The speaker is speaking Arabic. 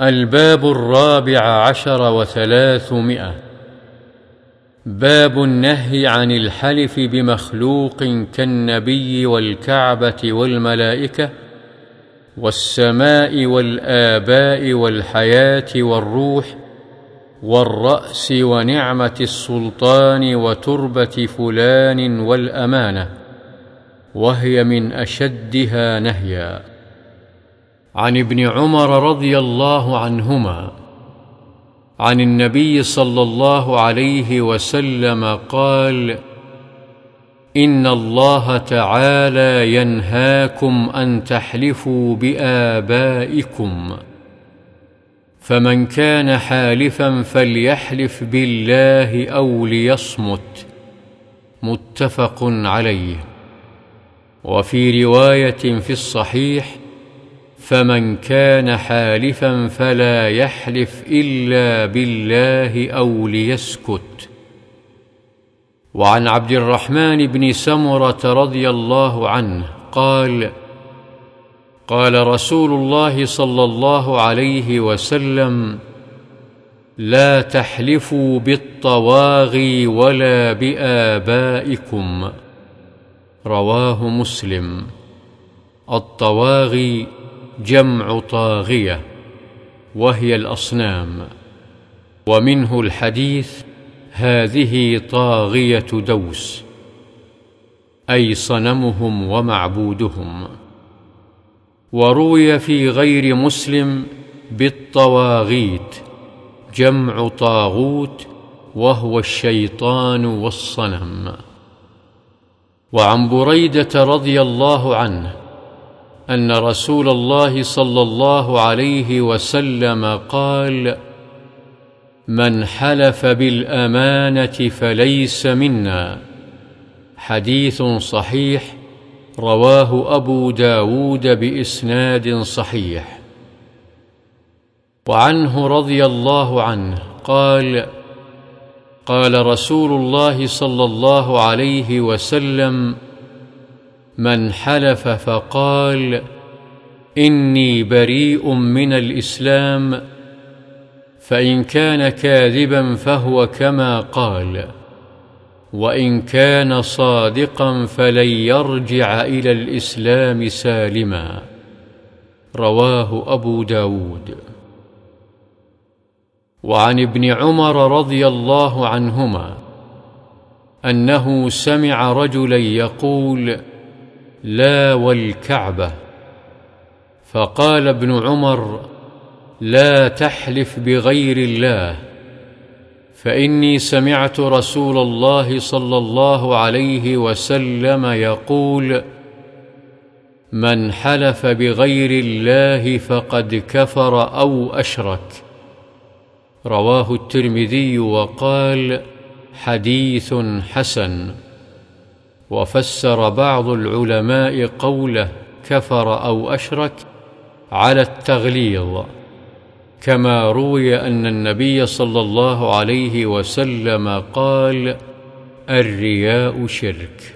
الباب الرابع عشر وثلاثمائة. باب النهي عن الحلف بمخلوق كالنبي والكعبة والملائكة والسماء والآباء والحياة والروح والرأس ونعمة السلطان وتربة فلان والأمانة وهي من أشدها نهيا. عن ابن عمر رضي الله عنهما عن النبي صلى الله عليه وسلم قال إن الله تعالى ينهاكم أن تحلفوا بآبائكم فمن كان حالفا فليحلف بالله أو ليصمت متفق عليه. وفي رواية في الصحيح فمن كان حالفا فلا يحلف إلا بالله أو ليسكت. وعن عبد الرحمن بن سمرة رضي الله عنه قال قال رسول الله صلى الله عليه وسلم لا تحلفوا بالطواغي ولا بآبائكم. رواه مسلم. الطواغي جمع طاغية وهي الأصنام ومنه الحديث هذه طاغية دوس أي صنمهم ومعبودهم. وروي في غير مسلم بالطواغيت جمع طاغوت وهو الشيطان والصنم. وعن بريدة رضي الله عنه أن رسول الله صلى الله عليه وسلم قال من حلف بالأمانة فليس منا. حديث صحيح رواه أبو داود بإسناد صحيح. وعنه رضي الله عنه قال قال رسول الله صلى الله عليه وسلم من حلف فقال إني بريء من الإسلام. فإن كان كاذبا فهو كما قال. وإن كان صادقا فلن يرجع إلى الإسلام سالما. رواه أبو داود. وعن ابن عمر رضي الله عنهما أنه سمع رجلا يقول لا والكعبة. فقال ابن عمر لا تحلف بغير الله فإني سمعت رسول الله صلى الله عليه وسلم يقول من حلف بغير الله فقد كفر أو أشرك. رواه الترمذي وقال حديث حسن. وفسر بعض العلماء قوله كفر أو أشرك على التغليظ كما روي أن النبي صلى الله عليه وسلم قال الرياء شرك.